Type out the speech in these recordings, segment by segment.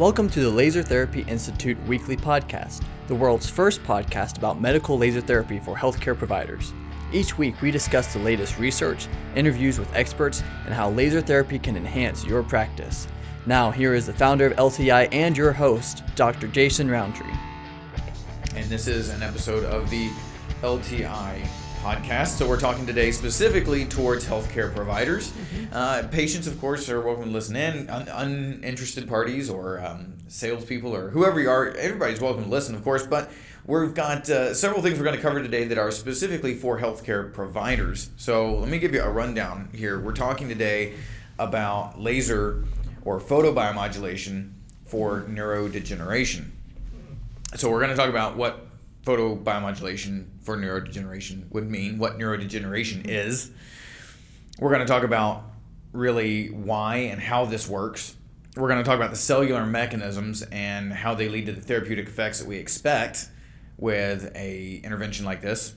Welcome to the Laser Therapy Institute weekly podcast, the world's first podcast about medical laser therapy for healthcare providers. Each week, we discuss the latest research, interviews with experts, and how laser therapy can enhance your practice. Now, here is the founder of LTI and your host, Dr. Jason Roundtree. And this is an episode of the LTI podcast. So we're talking today specifically towards healthcare providers. Mm-hmm. Uh, patients, of course, are welcome to listen in. Un- uninterested parties or um, salespeople or whoever you are, everybody's welcome to listen, of course. But we've got uh, several things we're going to cover today that are specifically for healthcare providers. So let me give you a rundown here. We're talking today about laser or photobiomodulation for neurodegeneration. So we're going to talk about what photobiomodulation for neurodegeneration would mean, what neurodegeneration is. We're going to talk about really why and how this works. We're going to talk about the cellular mechanisms and how they lead to the therapeutic effects that we expect with a intervention like this.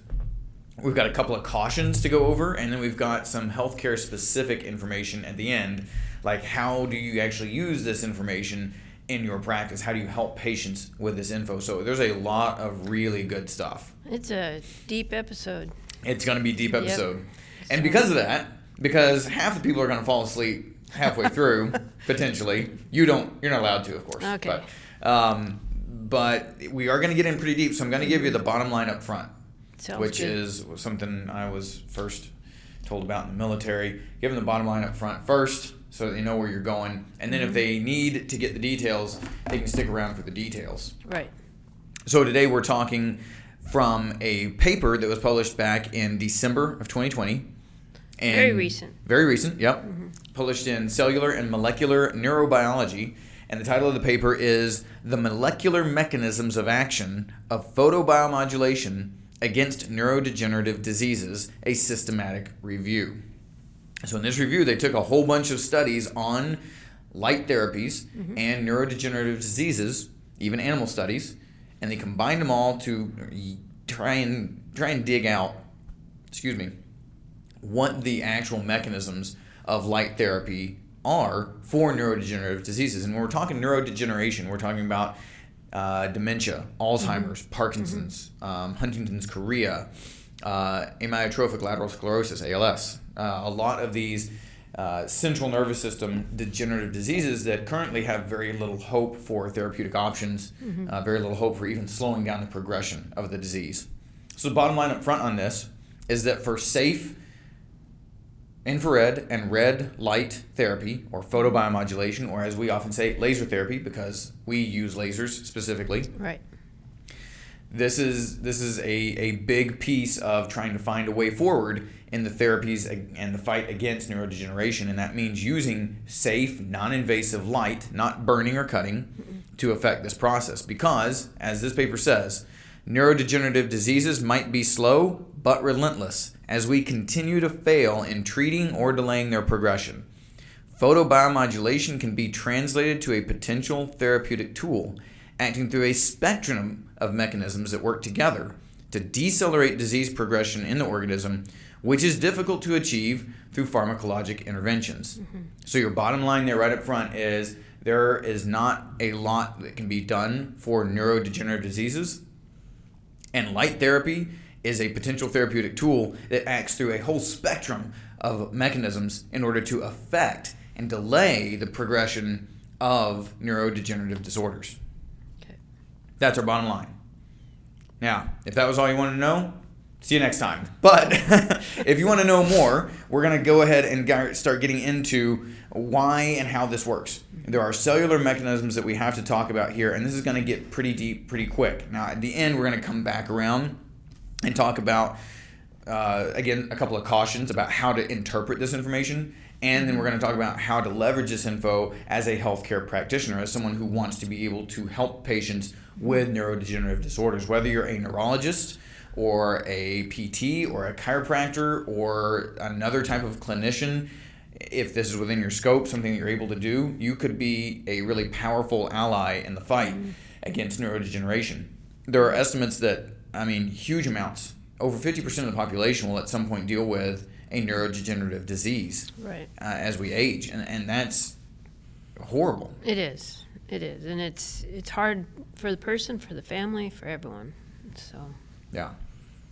We've got a couple of cautions to go over, and then we've got some healthcare specific information at the end, like how do you actually use this information in your practice? How do you help patients with this info? So there's a lot of really good stuff. It's a deep episode. It's going to be a deep episode. Yep. And because of that, because half the people are going to fall asleep halfway through, potentially, you don't, you're not allowed to, of course. Okay. But, um, but we are going to get in pretty deep. So I'm going to give you the bottom line up front, Sounds which good. is something I was first told about in the military. Give them the bottom line up front first so they know where you're going. And then if mm-hmm. they need to get the details, they can stick around for the details. Right. So today we're talking from a paper that was published back in December of 2020. And very recent. Very recent, yep. Mm-hmm. Published in Cellular and Molecular Neurobiology. And the title of the paper is The Molecular Mechanisms of Action of Photobiomodulation Against Neurodegenerative Diseases, a Systematic Review. So in this review, they took a whole bunch of studies on light therapies mm-hmm. and neurodegenerative diseases, even animal studies, and they combined them all to try and try and dig out, excuse me, what the actual mechanisms of light therapy are for neurodegenerative diseases. And when we're talking neurodegeneration, we're talking about uh, dementia, Alzheimer's, mm-hmm. Parkinson's, mm-hmm. Um, Huntington's chorea, uh, amyotrophic lateral sclerosis, ALS. Uh, a lot of these uh, central nervous system degenerative diseases that currently have very little hope for therapeutic options, mm-hmm. Uh, very little hope for even slowing down the progression of the disease. So, the bottom line up front on this is that for safe infrared and red light therapy, or photobiomodulation, or as we often say, laser therapy, because we use lasers specifically. Right this is this is a, a big piece of trying to find a way forward in the therapies and the fight against neurodegeneration. And that means using safe non-invasive light not burning or cutting to affect this process. Because as this paper says neurodegenerative diseases might be slow but relentless as we continue to fail in treating or delaying their progression. Photobiomodulation can be translated to a potential therapeutic tool acting through a spectrum of mechanisms that work together to decelerate disease progression in the organism, which is difficult to achieve through pharmacologic interventions. Mm-hmm. So, your bottom line there, right up front, is there is not a lot that can be done for neurodegenerative diseases, and light therapy is a potential therapeutic tool that acts through a whole spectrum of mechanisms in order to affect and delay the progression of neurodegenerative disorders. That's our bottom line. Now, if that was all you wanted to know, see you next time. But if you want to know more, we're going to go ahead and start getting into why and how this works. There are cellular mechanisms that we have to talk about here, and this is going to get pretty deep pretty quick. Now, at the end, we're going to come back around and talk about, uh, again, a couple of cautions about how to interpret this information. And then we're going to talk about how to leverage this info as a healthcare practitioner, as someone who wants to be able to help patients with neurodegenerative disorders, whether you're a neurologist or a PT or a chiropractor or another type of clinician. If this is within your scope, something that you're able to do, you could be a really powerful ally in the fight mm-hmm. against neurodegeneration. There are estimates that, I mean, huge amounts, over 50% of the population will at some point deal with a neurodegenerative disease right. uh, as we age. And, and that's horrible. It is It is, and it's it's hard for the person, for the family, for everyone. So. Yeah,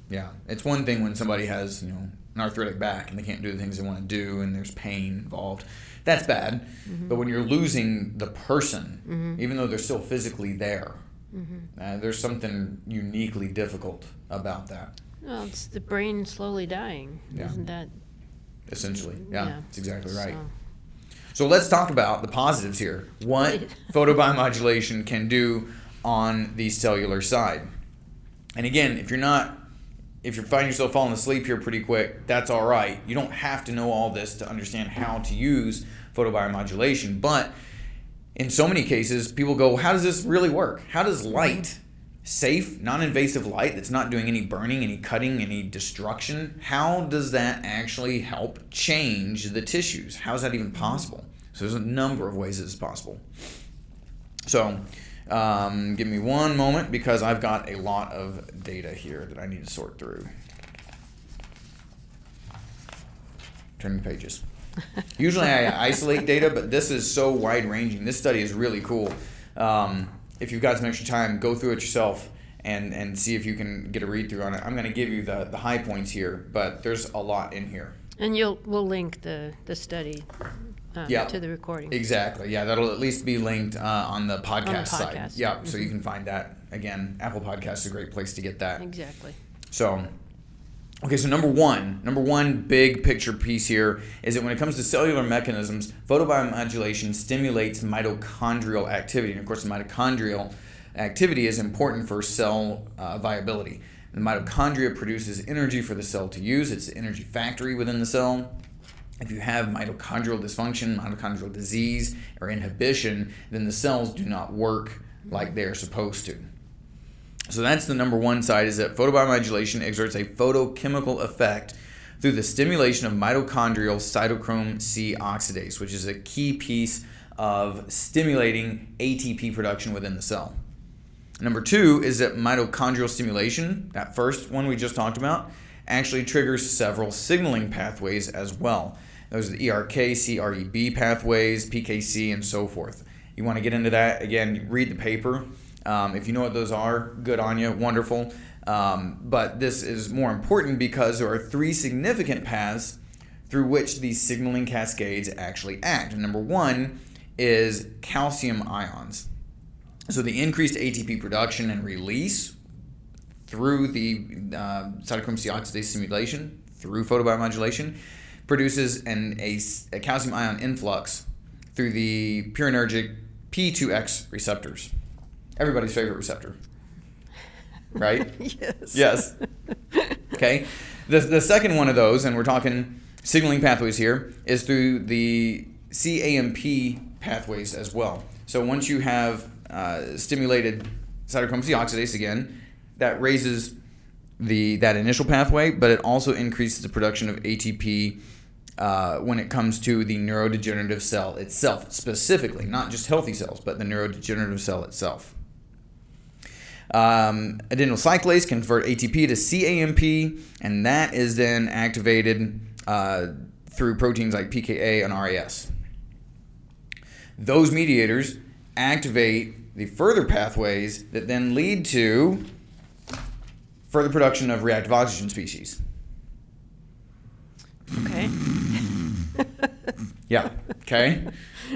yeah. It's one thing when somebody has you know an arthritic back and they can't do the things they want to do, and there's pain involved. That's bad. Mm-hmm. But when you're losing the person, mm-hmm. even though they're still physically there, mm-hmm. uh, there's something uniquely difficult about that. Well, it's the brain slowly dying. Yeah. Isn't that? Essentially, yeah, yeah. that's exactly right. So. So let's talk about the positives here. What photobiomodulation can do on the cellular side. And again, if you're not if you find yourself falling asleep here pretty quick, that's all right. You don't have to know all this to understand how to use photobiomodulation, but in so many cases, people go, How does this really work? How does light safe, non invasive light that's not doing any burning, any cutting, any destruction, how does that actually help change the tissues? How is that even possible? So there's a number of ways it's possible. So um, give me one moment because I've got a lot of data here that I need to sort through. Turning pages. Usually I isolate data, but this is so wide ranging. This study is really cool. Um, if you've got some extra time, go through it yourself and, and see if you can get a read through on it. I'm going to give you the, the high points here, but there's a lot in here. And you'll we'll link the, the study uh, yeah. to the recording. Exactly. Yeah, that'll at least be linked uh, on the podcast, on the podcast. side. Yeah, mm-hmm. so you can find that. Again, Apple Podcast is a great place to get that. Exactly. So, okay, so number one, number one big picture piece here is that when it comes to cellular mechanisms, photobiomodulation stimulates mitochondrial activity. And of course, mitochondrial activity is important for cell uh, viability. The mitochondria produces energy for the cell to use. It's the energy factory within the cell. If you have mitochondrial dysfunction, mitochondrial disease, or inhibition, then the cells do not work like they're supposed to. So that's the number one side is that photobiomodulation exerts a photochemical effect through the stimulation of mitochondrial cytochrome C oxidase, which is a key piece of stimulating ATP production within the cell. Number two is that mitochondrial stimulation, that first one we just talked about, actually triggers several signaling pathways as well. Those are the ERK, CREB pathways, PKC, and so forth. You want to get into that, again, read the paper. Um, if you know what those are, good on you, wonderful. Um, but this is more important because there are three significant paths through which these signaling cascades actually act. And number one is calcium ions. So the increased ATP production and release through the uh, cytochrome C oxidase stimulation through photobiomodulation produces an, a, a calcium ion influx through the purinergic P2X receptors. Everybody's favorite receptor. Right? yes. Yes. Okay. The, the second one of those, and we're talking signaling pathways here, is through the CAMP pathways as well. So once you have uh, stimulated cytochrome C oxidase again, that raises the that initial pathway, but it also increases the production of ATP uh, when it comes to the neurodegenerative cell itself, specifically, not just healthy cells, but the neurodegenerative cell itself. Um, adenylocyclase convert ATP to CAMP, and that is then activated uh, through proteins like PKA and RAS. Those mediators activate the further pathways that then lead to further production of reactive oxygen species. Okay. yeah. Okay.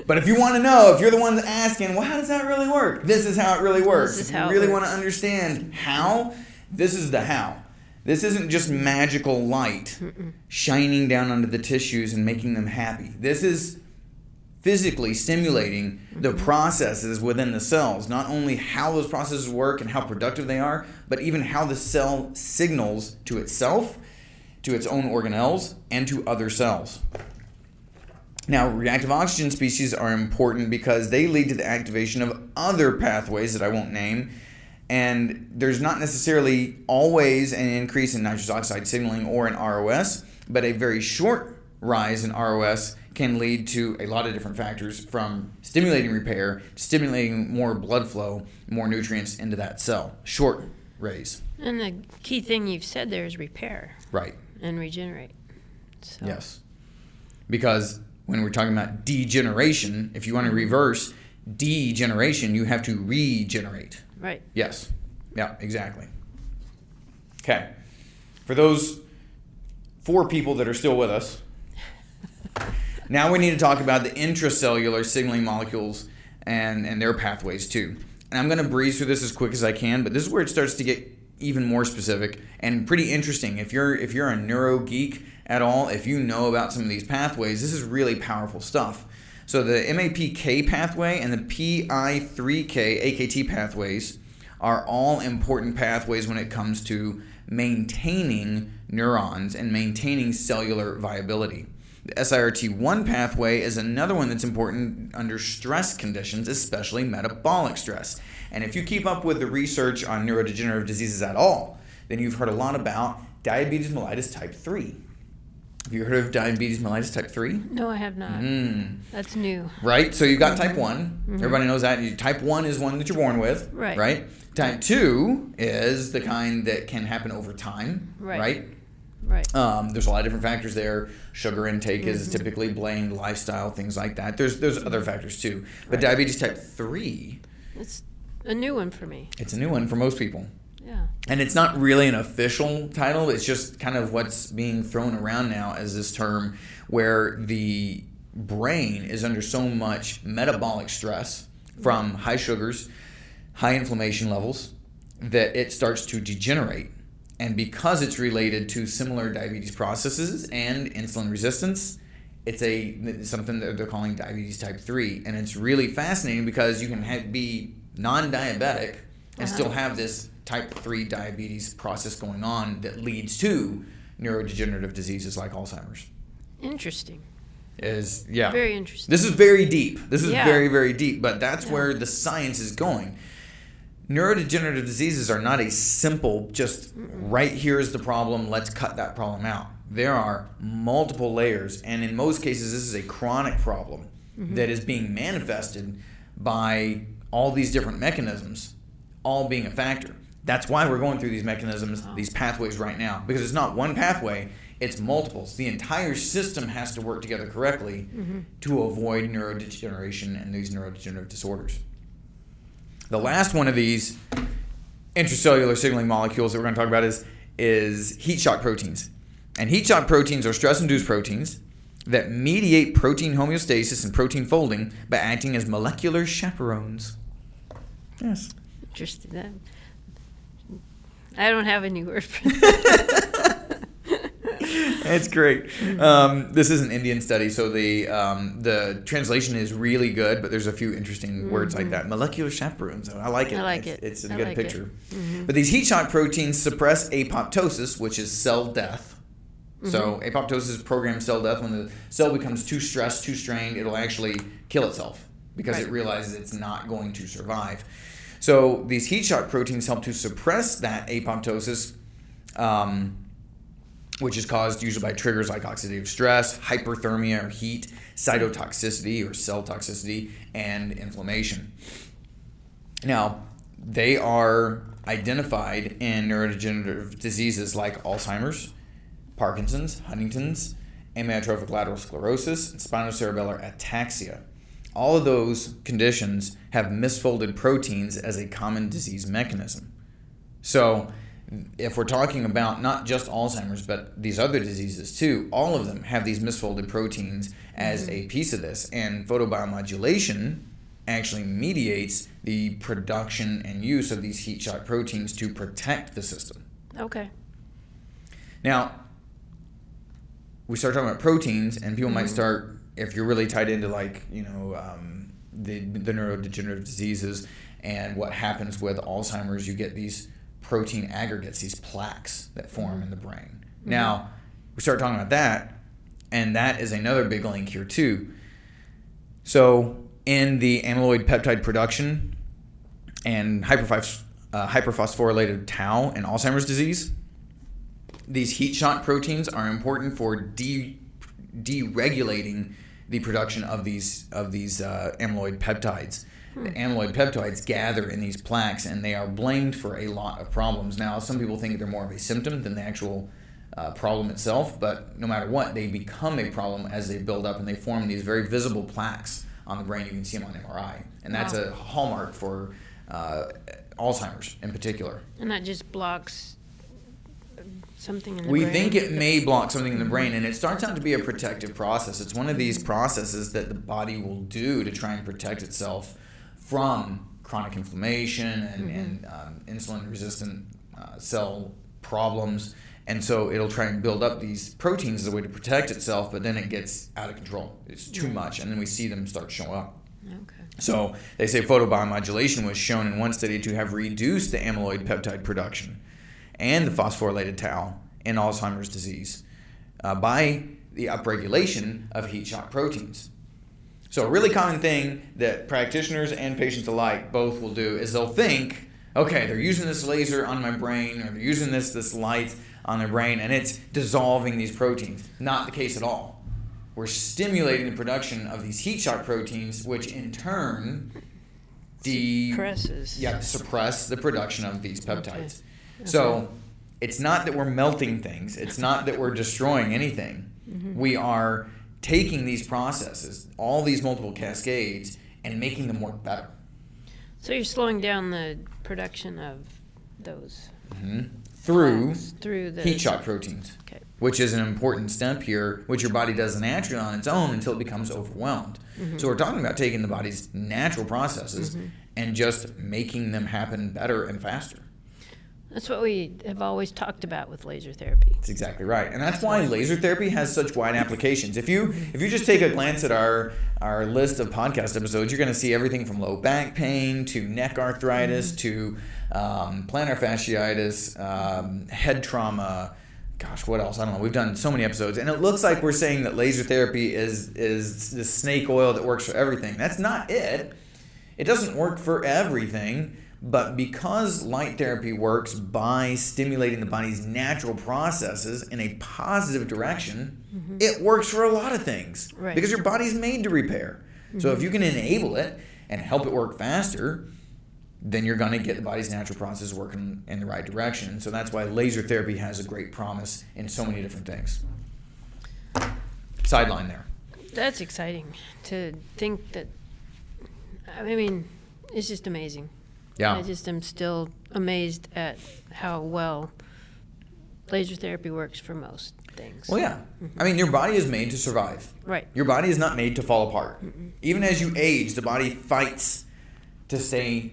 But if you want to know, if you're the one asking, well, how does that really work? This is how it really works. This is how if you really want to understand how, this is the how. This isn't just magical light Mm-mm. shining down onto the tissues and making them happy. This is physically stimulating the mm-hmm. processes within the cells. Not only how those processes work and how productive they are, but even how the cell signals to itself to its own organelles and to other cells. Now, reactive oxygen species are important because they lead to the activation of other pathways that I won't name. And there's not necessarily always an increase in nitrous oxide signaling or in ROS, but a very short rise in ROS can lead to a lot of different factors from stimulating repair, stimulating more blood flow, more nutrients into that cell. Short raise. And the key thing you've said there is repair. Right and regenerate. So. Yes. Because when we're talking about degeneration, if you want to reverse degeneration, you have to regenerate. Right. Yes. Yeah, exactly. Okay. For those four people that are still with us, now we need to talk about the intracellular signaling molecules and, and their pathways too. And I'm going to breeze through this as quick as I can, but this is where it starts to get even more specific and pretty interesting. If you're if you're a neuro geek at all, if you know about some of these pathways, this is really powerful stuff. So the MAPK pathway and the PI3K AKT pathways are all important pathways when it comes to maintaining neurons and maintaining cellular viability. The SIRT1 pathway is another one that's important under stress conditions, especially metabolic stress. And if you keep up with the research on neurodegenerative diseases at all, then you've heard a lot about diabetes mellitus type 3. Have you heard of diabetes mellitus type 3? No, I have not. Mm. That's new. Right? So you've got type one Everybody knows that. Type 1 is one that you're born with. Right. Right? Type 2 is the kind that can happen over time. Right. Right? Right. Um, there's a lot of different factors there. Sugar intake is typically blamed, lifestyle, things like that. There's there's other factors too. But diabetes type 3, It's a new one for me. it's a new one for most people. Yeah. And it's not really an official title, it's just kind of what's being thrown around now as this term where the brain is under so much metabolic stress from high sugars, high inflammation levels, that it starts to degenerate. And because it's related to similar diabetes processes and insulin resistance, it's a something that they're calling diabetes type 3 and it's really fascinating because you can have, be non-diabetic and still have this type 3 diabetes process going on that leads to neurodegenerative diseases like Alzheimer's. Interesting. Is yeah. Very interesting. This is very deep. This is Yeah. very very deep, but that's where the science is going. Neurodegenerative diseases are not a simple just right here is the problem, let's cut that problem out. There are multiple layers and in most cases this is a chronic problem mm-hmm. that is being manifested by all these different mechanisms all being a factor. That's why we're going through these mechanisms, oh. these pathways right now because it's not one pathway, it's multiples. The entire system has to work together correctly mm-hmm. to avoid neurodegeneration and these neurodegenerative disorders. The last one of these intracellular signaling molecules that we're going to talk about is is heat shock proteins. And heat shock proteins are stress-induced proteins that mediate protein homeostasis and protein folding by acting as molecular chaperones. Yes. Interesting. I don't have any word for that. It's great. Um, this is an Indian study, so the um, the translation is really good, but there's a few interesting words like that. Molecular chaperones. I like it. Mm-hmm. I like it's, it. It's a I good like picture. But these heat shock proteins suppress apoptosis, which is cell death. So Mm-hmm. apoptosis is programmed cell death. When the cell becomes too stressed, too strained, it'll actually kill itself because it realizes it's not going to survive. So these heat shock proteins help to suppress that apoptosis. Um, which is caused usually by triggers like oxidative stress, hyperthermia or heat, cytotoxicity or cell toxicity, and inflammation. Now, they are identified in neurodegenerative diseases like Alzheimer's, Parkinson's, Huntington's, amyotrophic lateral sclerosis, and spinocerebellar ataxia. All of those conditions have misfolded proteins as a common disease mechanism. So, if we're talking about not just Alzheimer's, but these other diseases too, all of them have these misfolded proteins as mm-hmm. a piece of this. And photobiomodulation actually mediates the production and use of these heat shock proteins to protect the system. Okay. Now, we start talking about proteins, and people might mm-hmm. start, if you're really tied into like, you know, um, the, the neurodegenerative diseases and what happens with Alzheimer's, you get these protein aggregates, these plaques that form in the brain. Now, we start talking about that, and that is another big link here, too. So, in the amyloid peptide production and uh, hyperphosphorylated tau in Alzheimer's disease, these heat shock proteins are important for de- deregulating the production of these of these uh, amyloid peptides. The amyloid peptides gather in these plaques, and they are blamed for a lot of problems. Now, some people think they're more of a symptom than the actual uh, problem itself, but no matter what, they become a problem as they build up, and they form these very visible plaques on the brain. You can see them on MRI, and that's Wow. a hallmark for uh, Alzheimer's in particular. And that just blocks something in the We brain. think it may block something in the brain, and it starts out to be a protective process. It's one of these processes that the body will do to try and protect itself from chronic inflammation and, and um, insulin resistant uh, cell problems. And so it'll try and build up these proteins as a way to protect itself, but then it gets out of control. It's too much, and then we see them start showing up. Okay. So they say photobiomodulation was shown in one study to have reduced the amyloid peptide production and the phosphorylated tau in Alzheimer's disease uh, by the upregulation of heat shock proteins. So a really common thing that practitioners and patients alike both will do is they'll think, okay, they're using this laser on my brain or they're using this this light on their brain and it's dissolving these proteins. Not the case at all. We're stimulating the production of these heat shock proteins, which in turn de- Presses. yeah, suppress the production of these peptides. So it's not that we're melting things, it's not that we're destroying anything. Mm-hmm. We are taking these processes, all these multiple cascades, and making them work better. So you're slowing down the production of those mm-hmm. Through plaques through the heat shock proteins, Okay. which is an important step here, which your body does naturally on its own until it becomes overwhelmed. Mm-hmm. So we're talking about taking the body's natural processes and just making them happen better and faster. That's what we have always talked about with laser therapy. That's exactly right, and that's why laser therapy has such wide applications. If you if you just take a glance at our our list of podcast episodes, you're going to see everything from low back pain to neck arthritis to um, plantar fasciitis, um, head trauma. Gosh, what else? I don't know. We've done so many episodes, and it looks like we're saying that laser therapy is is the snake oil that works for everything. That's not it. It doesn't work for everything, but because light therapy works by stimulating the body's natural processes in a positive direction, mm-hmm. it works for a lot of things. Right. Because your body's made to repair. So if mm-hmm. you can enable it and help it work faster, then you're going to get the body's natural process working in the right direction. So that's why laser therapy has a great promise in so many different things. Sideline there. That's exciting to think that. I mean, it's just amazing. Yeah. I just am still amazed at how well laser therapy works for most things. Well, yeah. Mm-hmm. I mean, your body is made to survive. Right. Your body is not made to fall apart. Even as you age, the body fights to stay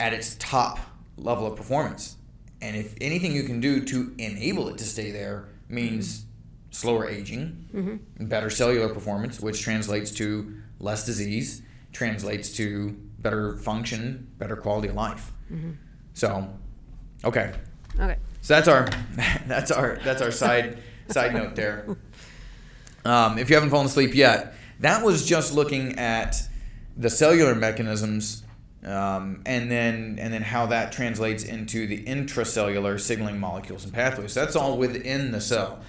at its top level of performance. And if anything you can do to enable it to stay there means mm-hmm. slower aging, mm-hmm. better cellular performance, which translates to less disease, translates to better function, better quality of life. So, okay. Okay. So that's our that's our that's our side side note there. Um, if you haven't fallen asleep yet, that was just looking at the cellular mechanisms, um, and then and then how that translates into the intracellular signaling molecules and pathways. That's all within the cell.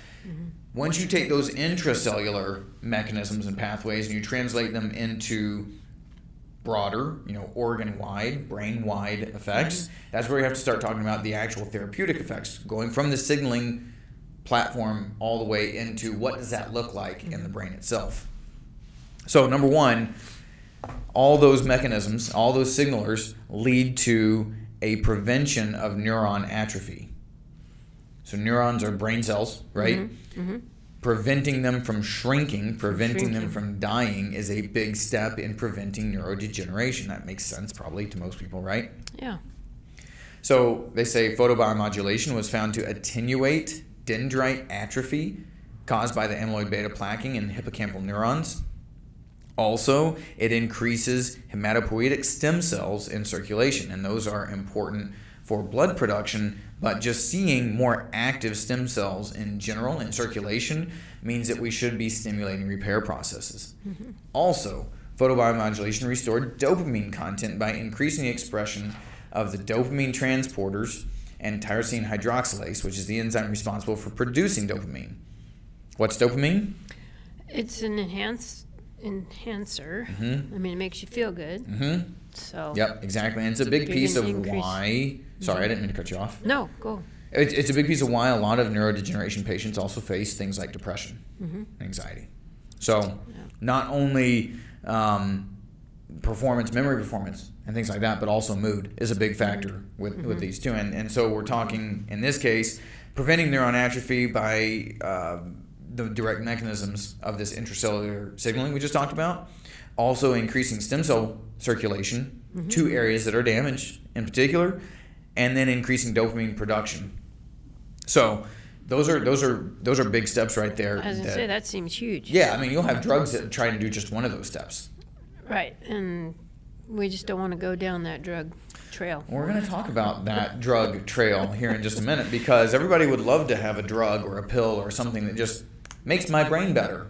Once you take those intracellular mechanisms and pathways and you translate them into broader, you know, organ-wide, brain-wide effects. That's where you have to start talking about the actual therapeutic effects, going from the signaling platform all the way into what does that look like in the mm-hmm. brain itself. So number one, all those mechanisms, all those signalers lead to a prevention of neuron atrophy. So neurons are brain cells, right? Mm-hmm. Mm-hmm. Preventing them from shrinking, preventing them from dying is a big step in preventing neurodegeneration. That makes sense probably to most people, right? Yeah. So they say photobiomodulation was found to attenuate dendrite atrophy caused by the amyloid beta plaquing in hippocampal neurons. Also, it increases hematopoietic stem cells in circulation, and those are important for blood production. But just seeing more active stem cells in general in circulation means that we should be stimulating repair processes. Also, photobiomodulation restored dopamine content by increasing the expression of the dopamine transporters and tyrosine hydroxylase, which is the enzyme responsible for producing dopamine. What's dopamine? It's an enhance enhancer. I mean, it makes you feel good. Mm-hmm. So. Yep, exactly. And it's a big big piece of increase. why. Sorry, I didn't mean to cut you off. No, go. It's, it's a big piece of why a lot of neurodegeneration patients also face things like depression, Mm-hmm. anxiety. So, not only um, performance, memory performance, and things like that, but also mood is a big factor with, Mm-hmm. with these two. And, and so we're talking, in this case, preventing neuron atrophy by uh, the direct mechanisms of this intracellular signaling we just talked about. Also, increasing stem cell circulation, Mm-hmm. two areas that are damaged in particular, and then increasing dopamine production. So, those are those are those are big steps right there. As I that- say, that seems huge. yeah, I mean, you'll have drugs that try to do just one of those steps. Right, and we just don't want to go down that drug trail. We're going to talk about that drug trail here in just a minute because everybody would love to have a drug or a pill or something that just makes my brain better.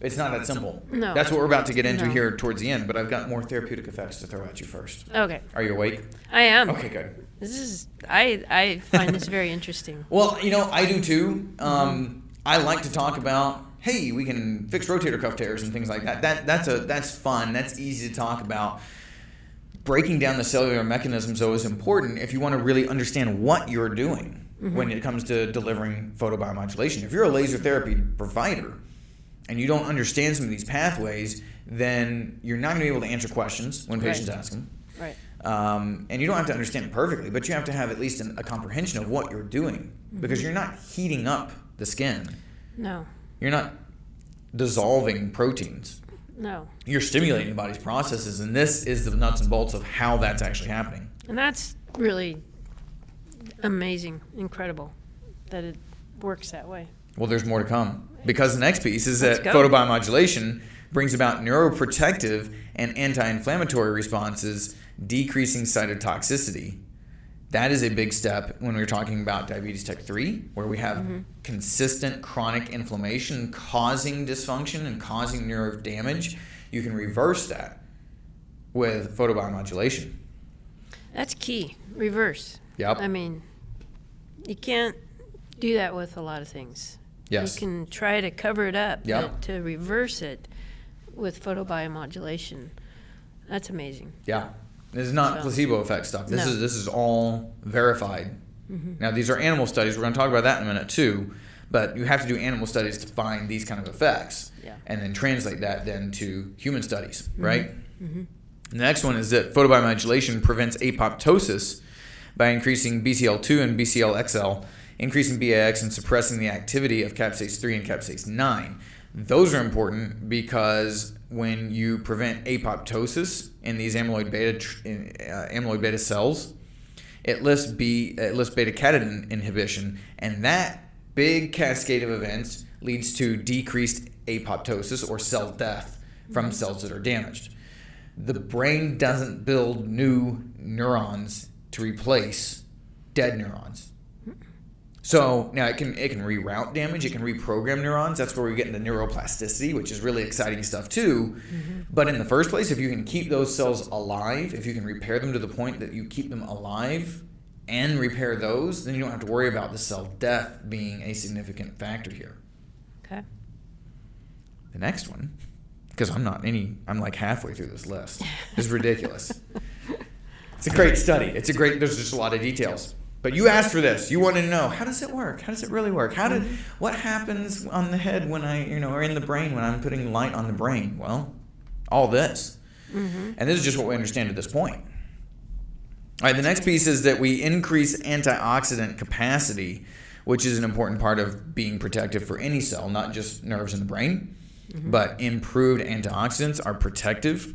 It's not that simple. No. That's what we're about to get into No. here towards the end, but I've got more therapeutic effects to throw at you first. Okay, Are you awake? I am. Okay, good. This is I I find this very interesting. Well, you know, I do too. Um, I like to talk about, hey, we can fix rotator cuff tears and things like that. That that's a that's fun. That's easy to talk about. Breaking down the cellular mechanisms though is important if you want to really understand what you're doing when it comes to delivering photobiomodulation. If you're a laser therapy provider and you don't understand some of these pathways, then you're not going to be able to answer questions when patients Right. ask them. Right. Um, and you don't have to understand it perfectly, but you have to have at least an, a comprehension of what you're doing because you're not heating up the skin. No. You're not dissolving proteins. No. You're stimulating the body's processes, and this is the nuts and bolts of how that's actually happening. And that's really amazing, incredible that it works that way. Well, there's more to come because the next piece is Let's that go. photobiomodulation brings about neuroprotective and anti-inflammatory responses, decreasing cytotoxicity. That is a big step when we're talking about diabetes type 3, where we have mm-hmm. consistent chronic inflammation causing dysfunction and causing nerve damage. You can reverse that with photobiomodulation. That's key. Reverse. Yep. I mean, you can't do that with a lot of things. Yes. You can try to cover it up, Yeah. but to reverse it with photobiomodulation, that's amazing. Yeah. This is not placebo effect stuff. This No. is this is all verified. Mm-hmm. Now these are animal studies. We're going to talk about that in a minute too. But you have to do animal studies to find these kind of effects, Yeah. and then translate that then to human studies, mm-hmm. right? Mm-hmm. The next one is that photobiomodulation prevents apoptosis by increasing BCL2 and BCLXL, increasing BAX, and suppressing the activity of capsase 3 and capsase 9. Those are important because when you prevent apoptosis in these amyloid beta in, uh, amyloid beta cells, it lifts B it lifts beta catenin inhibition, and that big cascade of events leads to decreased apoptosis or cell death from cells that are damaged. The brain doesn't build new neurons to replace dead neurons. So now it can it can reroute damage, it can reprogram neurons. That's where we get into neuroplasticity, which is really exciting stuff too. Mm-hmm. But in the first place, if you can keep those cells alive, if you can repair them to the point that you keep them alive and repair those, then you don't have to worry about the cell death being a significant factor here. Okay. The next one, because I'm not any, I'm like halfway through this list. It's ridiculous. it's a great study. It's a great. There's just a lot of details. But you asked for this. You wanted to know how does it work? How does it really work? How did mm-hmm. what happens on the head when I, you know, or in the brain when I'm putting light on the brain? Well, all this, mm-hmm. and this is just what we understand at this point. All right. The next piece is that we increase antioxidant capacity, which is an important part of being protective for any cell, not just nerves in the brain, mm-hmm. but improved antioxidants are protective.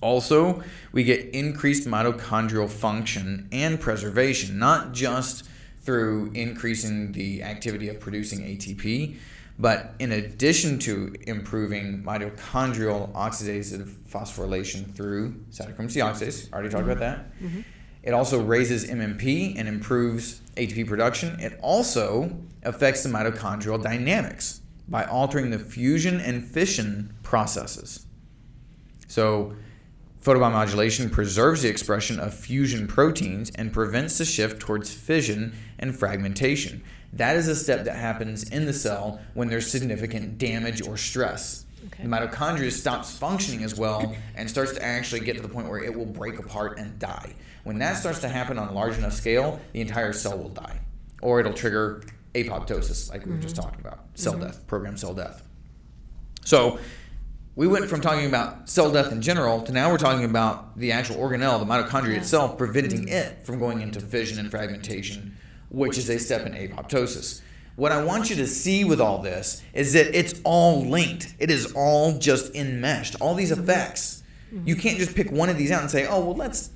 Also, we get increased mitochondrial function and preservation, not just through increasing the activity of producing ATP, but in addition to improving mitochondrial oxidative phosphorylation through cytochrome C oxidase, already talked about that. Mm-hmm. Mm-hmm. It also raises MMP and improves ATP production. It also affects the mitochondrial dynamics by altering the fusion and fission processes. So, photobiomodulation preserves the expression of fusion proteins and prevents the shift towards fission and fragmentation. That is a step that happens in the cell when there's significant damage or stress. Okay. The mitochondria stops functioning as well and starts to actually get to the point where it will break apart and die. When that starts to happen on a large enough scale, the entire cell will die. Or it'll trigger apoptosis, like we were just mm-hmm. talking about, cell mm-hmm. death, programmed cell death. So, we went from talking about cell death in general to now we're talking about the actual organelle, the mitochondria itself, preventing mm-hmm. it from going into fission and fragmentation, which is a step in apoptosis. What I want you to see with all this is that it's all linked. It is all just enmeshed. All these mm-hmm. effects. You mm-hmm. can't just pick one of these out and say, "Oh, well, let's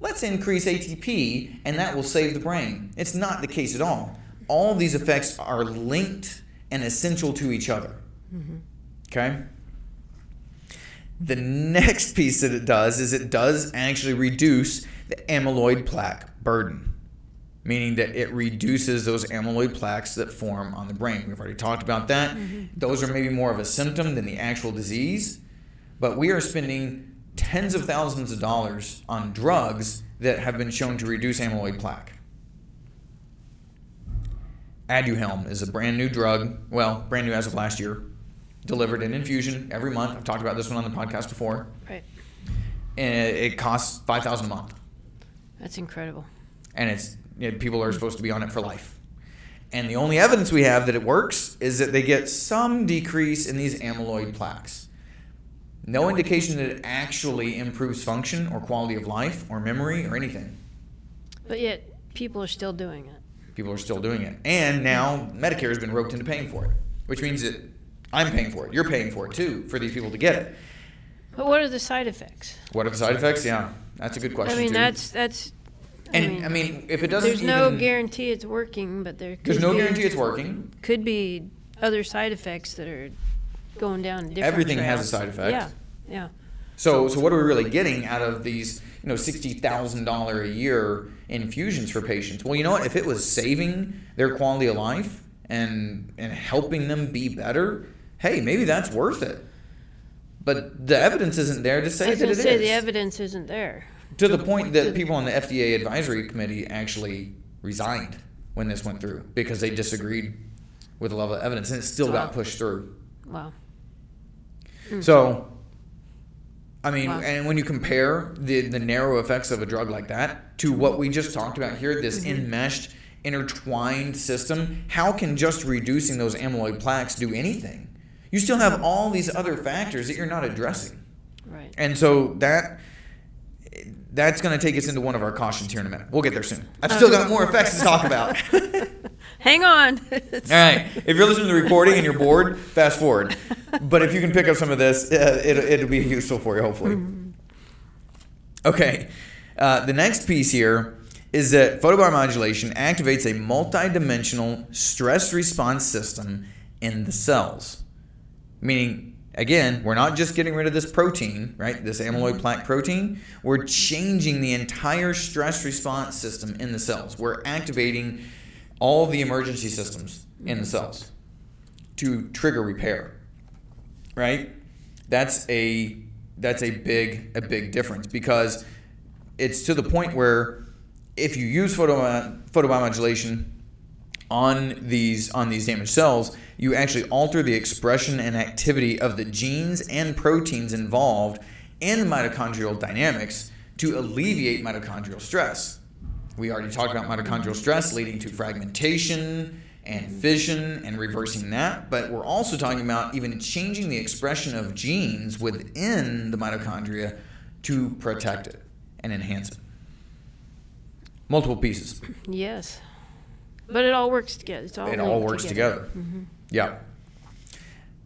let's increase ATP and that will save the brain." It's not the case at all. All these effects are linked and essential to each other. Okay? The next piece that it does is it does actually reduce the amyloid plaque burden, meaning that it reduces those amyloid plaques that form on the brain. We've already talked about that. Mm-hmm. Those are maybe more of a symptom than the actual disease, but we are spending tens of thousands of dollars on drugs that have been shown to reduce amyloid plaque. Aduhelm is a brand new drug, well, brand new as of last year, delivered in infusion every month. I've talked about this one on the podcast before. Right. And it costs 5000 a month. That's incredible. And it's you know, people are supposed to be on it for life. And the only evidence we have that it works is that they get some decrease in these amyloid plaques. No indication that it actually improves function or quality of life or memory or anything. But yet, people are still doing it. People are still doing it. And now Medicare has been roped into paying for it, which means that I'm paying for it. You're paying for it too, for these people to get it. But what are the side effects? What are the side effects? Yeah, that's a good question I mean, too. that's that's. I and mean, I mean, if it doesn't there's no even, guarantee it's working, but there. Could there's no be- guarantee it's working. Could be other side effects that are going down different. Everything has a side effect. Yeah, yeah. So, so what are we really getting out of these, you know, sixty thousand dollar a year infusions for patients? Well, you know what? If it was saving their quality of life and and helping them be better, hey, maybe that's worth it. But the evidence isn't there to I say was that it say is. the evidence isn't there. to the point that people on the FDA advisory committee actually resigned when this went through because they disagreed with the level of evidence, and it still got pushed through. Wow. So, hmm. I mean, Wow. and when you compare the the narrow effects of a drug like that to what we just talked about here, this mm-hmm. enmeshed, intertwined system, how can just reducing those amyloid plaques do anything? You still have all these other factors that you're not addressing, Right. and so that. That's going to take us into one of our cautions here in a minute. We'll get there soon. I've still got more effects to talk about. Hang on. All right. If you're listening to the recording and you're bored, fast forward. But if you can pick up some of this, uh, it, it'll be useful for you, hopefully. Okay. Uh, the next piece here is that photobiomodulation activates a multidimensional stress response system in the cells. Meaning, again, we're not just getting rid of this protein, right? This amyloid plaque protein. We're changing the entire stress response system in the cells. We're activating all the emergency systems in the cells to trigger repair. Right? That's a that's a big a big difference because it's to the point where if you use photo photobiomodulation on these on these damaged cells, you actually alter the expression and activity of the genes and proteins involved in mitochondrial dynamics to alleviate mitochondrial stress. We already talked about mitochondrial stress leading to fragmentation and fission and reversing that, but we're also talking about even changing the expression of genes within the mitochondria to protect it and enhance it. Multiple pieces. yes. But it all works together. It's all it all works together. Mm-hmm. Yeah.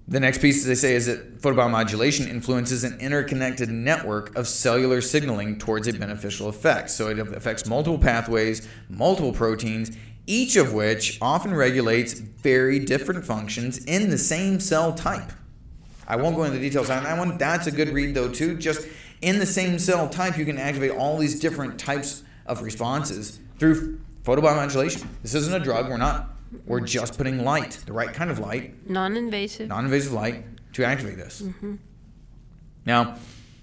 The next piece, they say, is that photobiomodulation influences an interconnected network of cellular signaling towards a beneficial effect. So it affects multiple pathways, multiple proteins, each of which often regulates very different functions in the same cell type. I won't go into the details on that one. That's a good read, though, too. Just in the same cell type, you can activate all these different types of responses through photobiomodulation. This isn't a drug. We're not. We're just putting light, the right kind of light, Non-invasive. non-invasive light, to activate this. Mm-hmm. Now,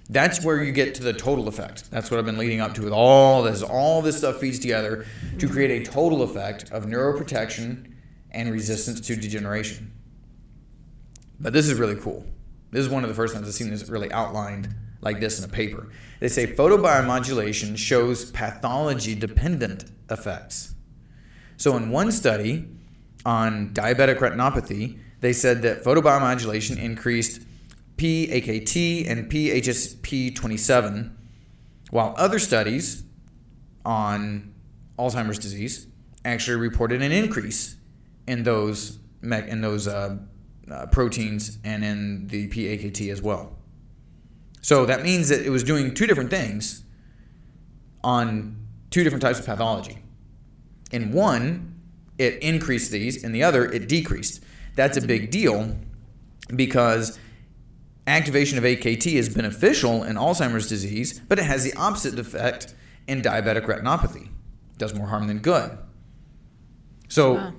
that's where you get to the total effect. That's what I've been leading up to with all this. All this stuff feeds together to create a total effect of neuroprotection and resistance to degeneration. But this is really cool. This is one of the first times I've seen this really outlined like this in a paper. They say photobiomodulation shows pathology dependent effects. So, in one study on diabetic retinopathy, they said that photobiomodulation increased PAKT and PHSP27, while other studies on Alzheimer's disease actually reported an increase in those in those uh, uh, proteins and in the PAKT as well. So that means that it was doing two different things on two different types of pathology. In one, it increased these, and the other, it decreased. That's a big deal because activation of AKT is beneficial in Alzheimer's disease, but it has the opposite effect in diabetic retinopathy. It does more harm than good. So, wow.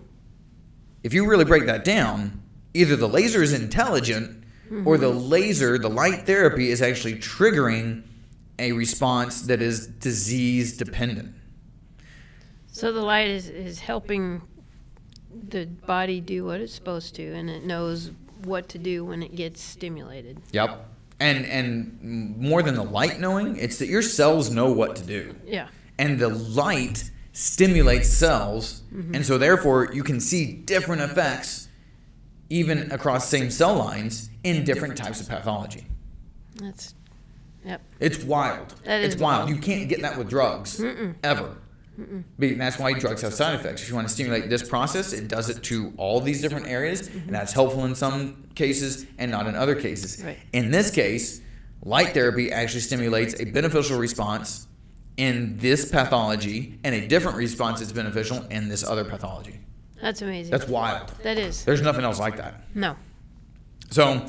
if you really break that down, either the laser is intelligent mm-hmm. or the laser, the light therapy, is actually triggering a response that is disease dependent. So the light is, is helping the body do what it's supposed to, and it knows what to do when it gets stimulated. Yep. And and more than the light knowing, it's that your cells know what to do. Yeah. And the light stimulates cells, mm-hmm. and so therefore you can see different effects even across same cell lines in different types of pathology. That's yep. It's wild. That it's wild. wild. You can't get that with drugs Mm-mm. ever. Mm-mm. And that's why drugs have side effects. If you want to stimulate this process, it does it to all these different areas, mm-hmm. and that's helpful in some cases and not in other cases. Right. In this case, light therapy actually stimulates a beneficial response in this pathology and a different response that's beneficial in this other pathology. That's amazing. That's wild. That is. There's nothing else like that. No. So,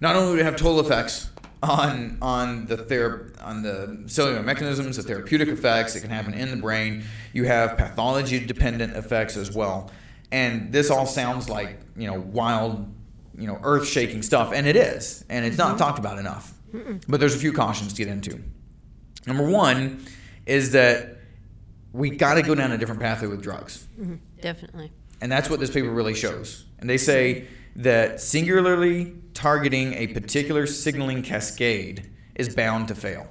not only do we have total effects on on the ther- on the cellular mechanisms, the therapeutic effects that can happen in the brain, you have pathology dependent effects as well. And this all sounds like you know wild, you know, earth shaking stuff, and it is, and it's not mm-hmm. talked about enough. But there's a few cautions to get into. Number one is that we got to go down a different pathway with drugs. Mm-hmm. Definitely. And that's what this paper really shows. And they say that singularly targeting a particular signaling cascade is bound to fail,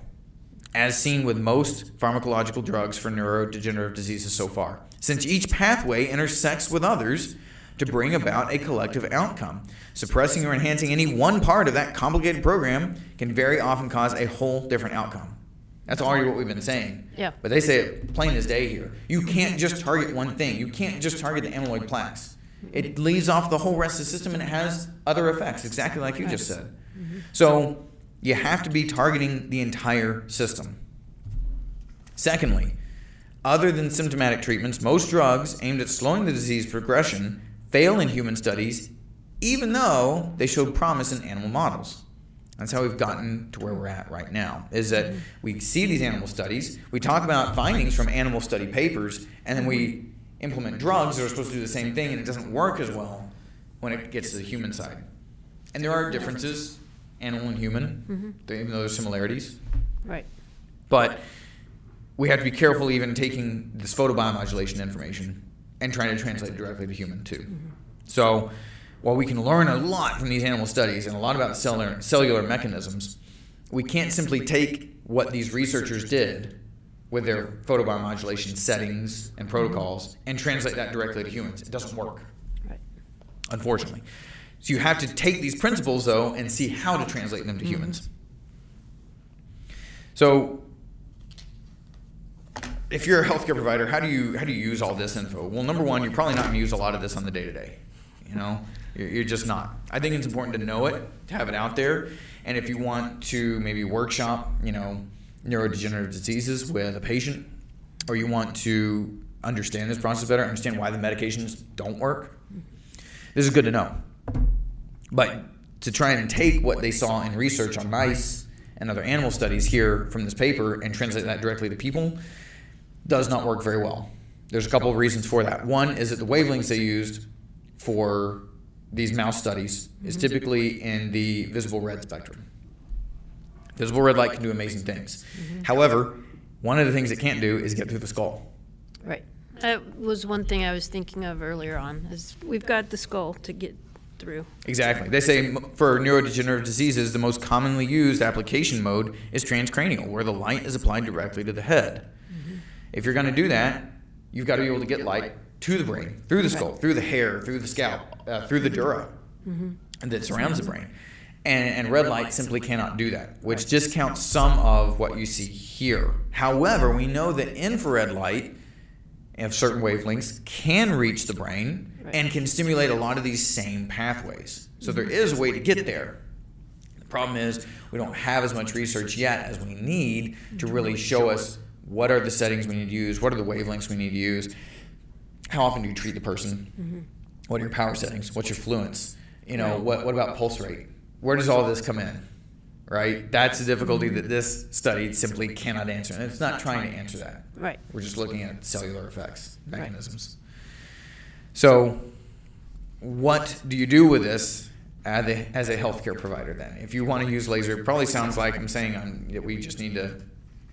as seen with most pharmacological drugs for neurodegenerative diseases so far, since each pathway intersects with others to bring about a collective outcome. Suppressing or enhancing any one part of that complicated program can very often cause a whole different outcome. That's already what we've been saying. Yeah. But they say it plain as day here. You can't just target one thing. You can't just target the amyloid plaques. It leaves off the whole rest of the system and it has other effects, exactly like you just said. So you have to be targeting the entire system. Secondly, other than symptomatic treatments, most drugs aimed at slowing the disease progression fail in human studies, even though they showed promise in animal models. That's how we've gotten to where we're at right now. Is that we see these animal studies, we talk about findings from animal study papers, and then we implement drugs that are supposed to do the same thing, and it doesn't work as well when it gets to the human side. And there are differences, animal and human, mm-hmm. even though there's similarities. Right. But we have to be careful even taking this photobiomodulation information and trying to translate it directly to human too. Mm-hmm. So while we can learn a lot from these animal studies and a lot about cellular, cellular mechanisms, we can't simply take what these researchers did with their photobiomodulation settings and protocols and translate that directly to humans. It doesn't work, right. unfortunately. So you have to take these principles, though, and see how to translate them to mm-hmm. humans. So if you're a healthcare provider, how do you how do you use all this info? Well, number one, you're probably not going to use a lot of this on the day to day. You know, you're, you're just not. I think it's important to know it, to have it out there, and if you want to maybe workshop, you know, neurodegenerative diseases with a patient, or you want to understand this process better, understand why the medications don't work, this is good to know. But to try and take what they saw in research on mice and other animal studies here from this paper and translate that directly to people does not work very well. There's a couple of reasons for that. One is that the wavelengths they used for these mouse studies is typically in the visible red spectrum. Visible red light can do amazing things. Mm-hmm. However, one of the things it can't do is get through the skull. Right. That was one thing I was thinking of earlier on. Is we've got the skull to get through. Exactly. They say for neurodegenerative diseases, the most commonly used application mode is transcranial, where the light is applied directly to the head. Mm-hmm. If you're going to do that, you've got to be able to get light to the brain, through the skull, through the hair, through the scalp, uh, through the dura mm-hmm. that surrounds the brain. And, and red light simply cannot do that, which discounts some of what you see here. However, we know that infrared light of certain wavelengths can reach the brain and can stimulate a lot of these same pathways. So there hmm. is a way to get there. The problem is we don't have as much research yet as we need to really show us what are the settings we need to use, what are the wavelengths we need to use, how often do you treat the person, mm-hmm. what are your power settings, what's your fluence, you know, what, what about pulse rate, where does all this come in, right? That's a difficulty that this study simply cannot answer, and it's not trying to answer that. Right. We're just looking at cellular effects, mechanisms. So, what do you do with this as a, as a healthcare provider then? If you want to use laser, it probably sounds like I'm saying um, that we just need to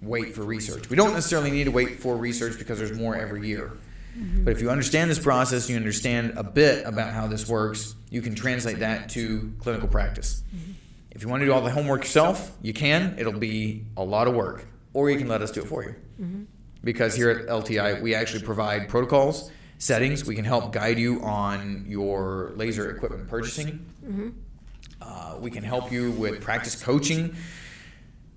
wait for research. We don't necessarily need to wait for research because there's more every year. But if you understand this process, you understand a bit about how this works, you can translate that to clinical practice. If you want to do all the homework yourself, you can. It'll be a lot of work. Or you can let us do it for you. Because here at LTI, we actually provide protocols, settings. We can help guide you on your laser equipment purchasing. Uh, we can help you with practice coaching.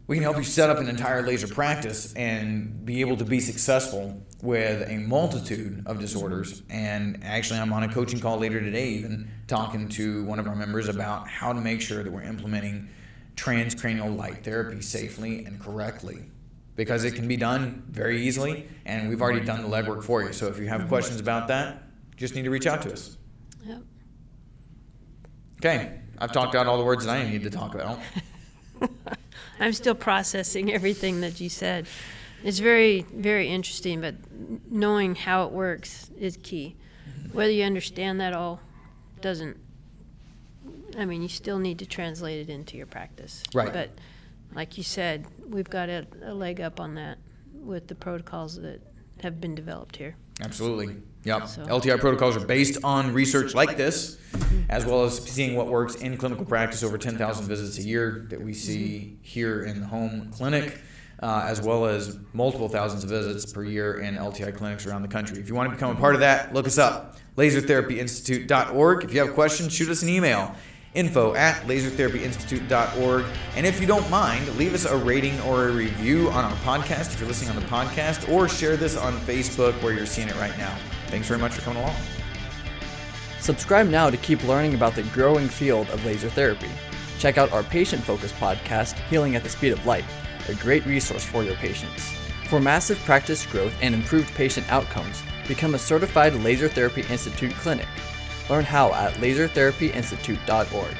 We can help you set up an entire laser practice and be able to be successful with a multitude of disorders. And actually, I'm on a coaching call later today, even talking to one of our members about how to make sure that we're implementing transcranial light therapy safely and correctly. Because it can be done very easily, and we've already done the legwork for you. So if you have questions about that, just need to reach out to us. Yep. Okay, I've talked out all the words that I need to talk about. I'm still processing everything that you said. It's very, very interesting, but knowing how it works is key. Whether you understand that all doesn't, I mean, you still need to translate it into your practice. Right. But like you said, we've got a, a leg up on that with the protocols that have been developed here. Absolutely. Yep. So- LTI protocols are based on research like this, as well as seeing what works in clinical practice over 10,000 visits a year that we see here in the home clinic, uh, as well as multiple thousands of visits per year in LTI clinics around the country. If you want to become a part of that, look us up, lasertherapyinstitute.org. If you have questions, shoot us an email info at lasertherapyinstitute.org. And if you don't mind, leave us a rating or a review on our podcast if you're listening on the podcast, or share this on Facebook where you're seeing it right now. Thanks very much for coming along. Subscribe now to keep learning about the growing field of laser therapy. Check out our patient focused podcast, Healing at the Speed of Light, a great resource for your patients. For massive practice growth and improved patient outcomes, become a certified Laser Therapy Institute clinic. Learn how at lasertherapyinstitute.org.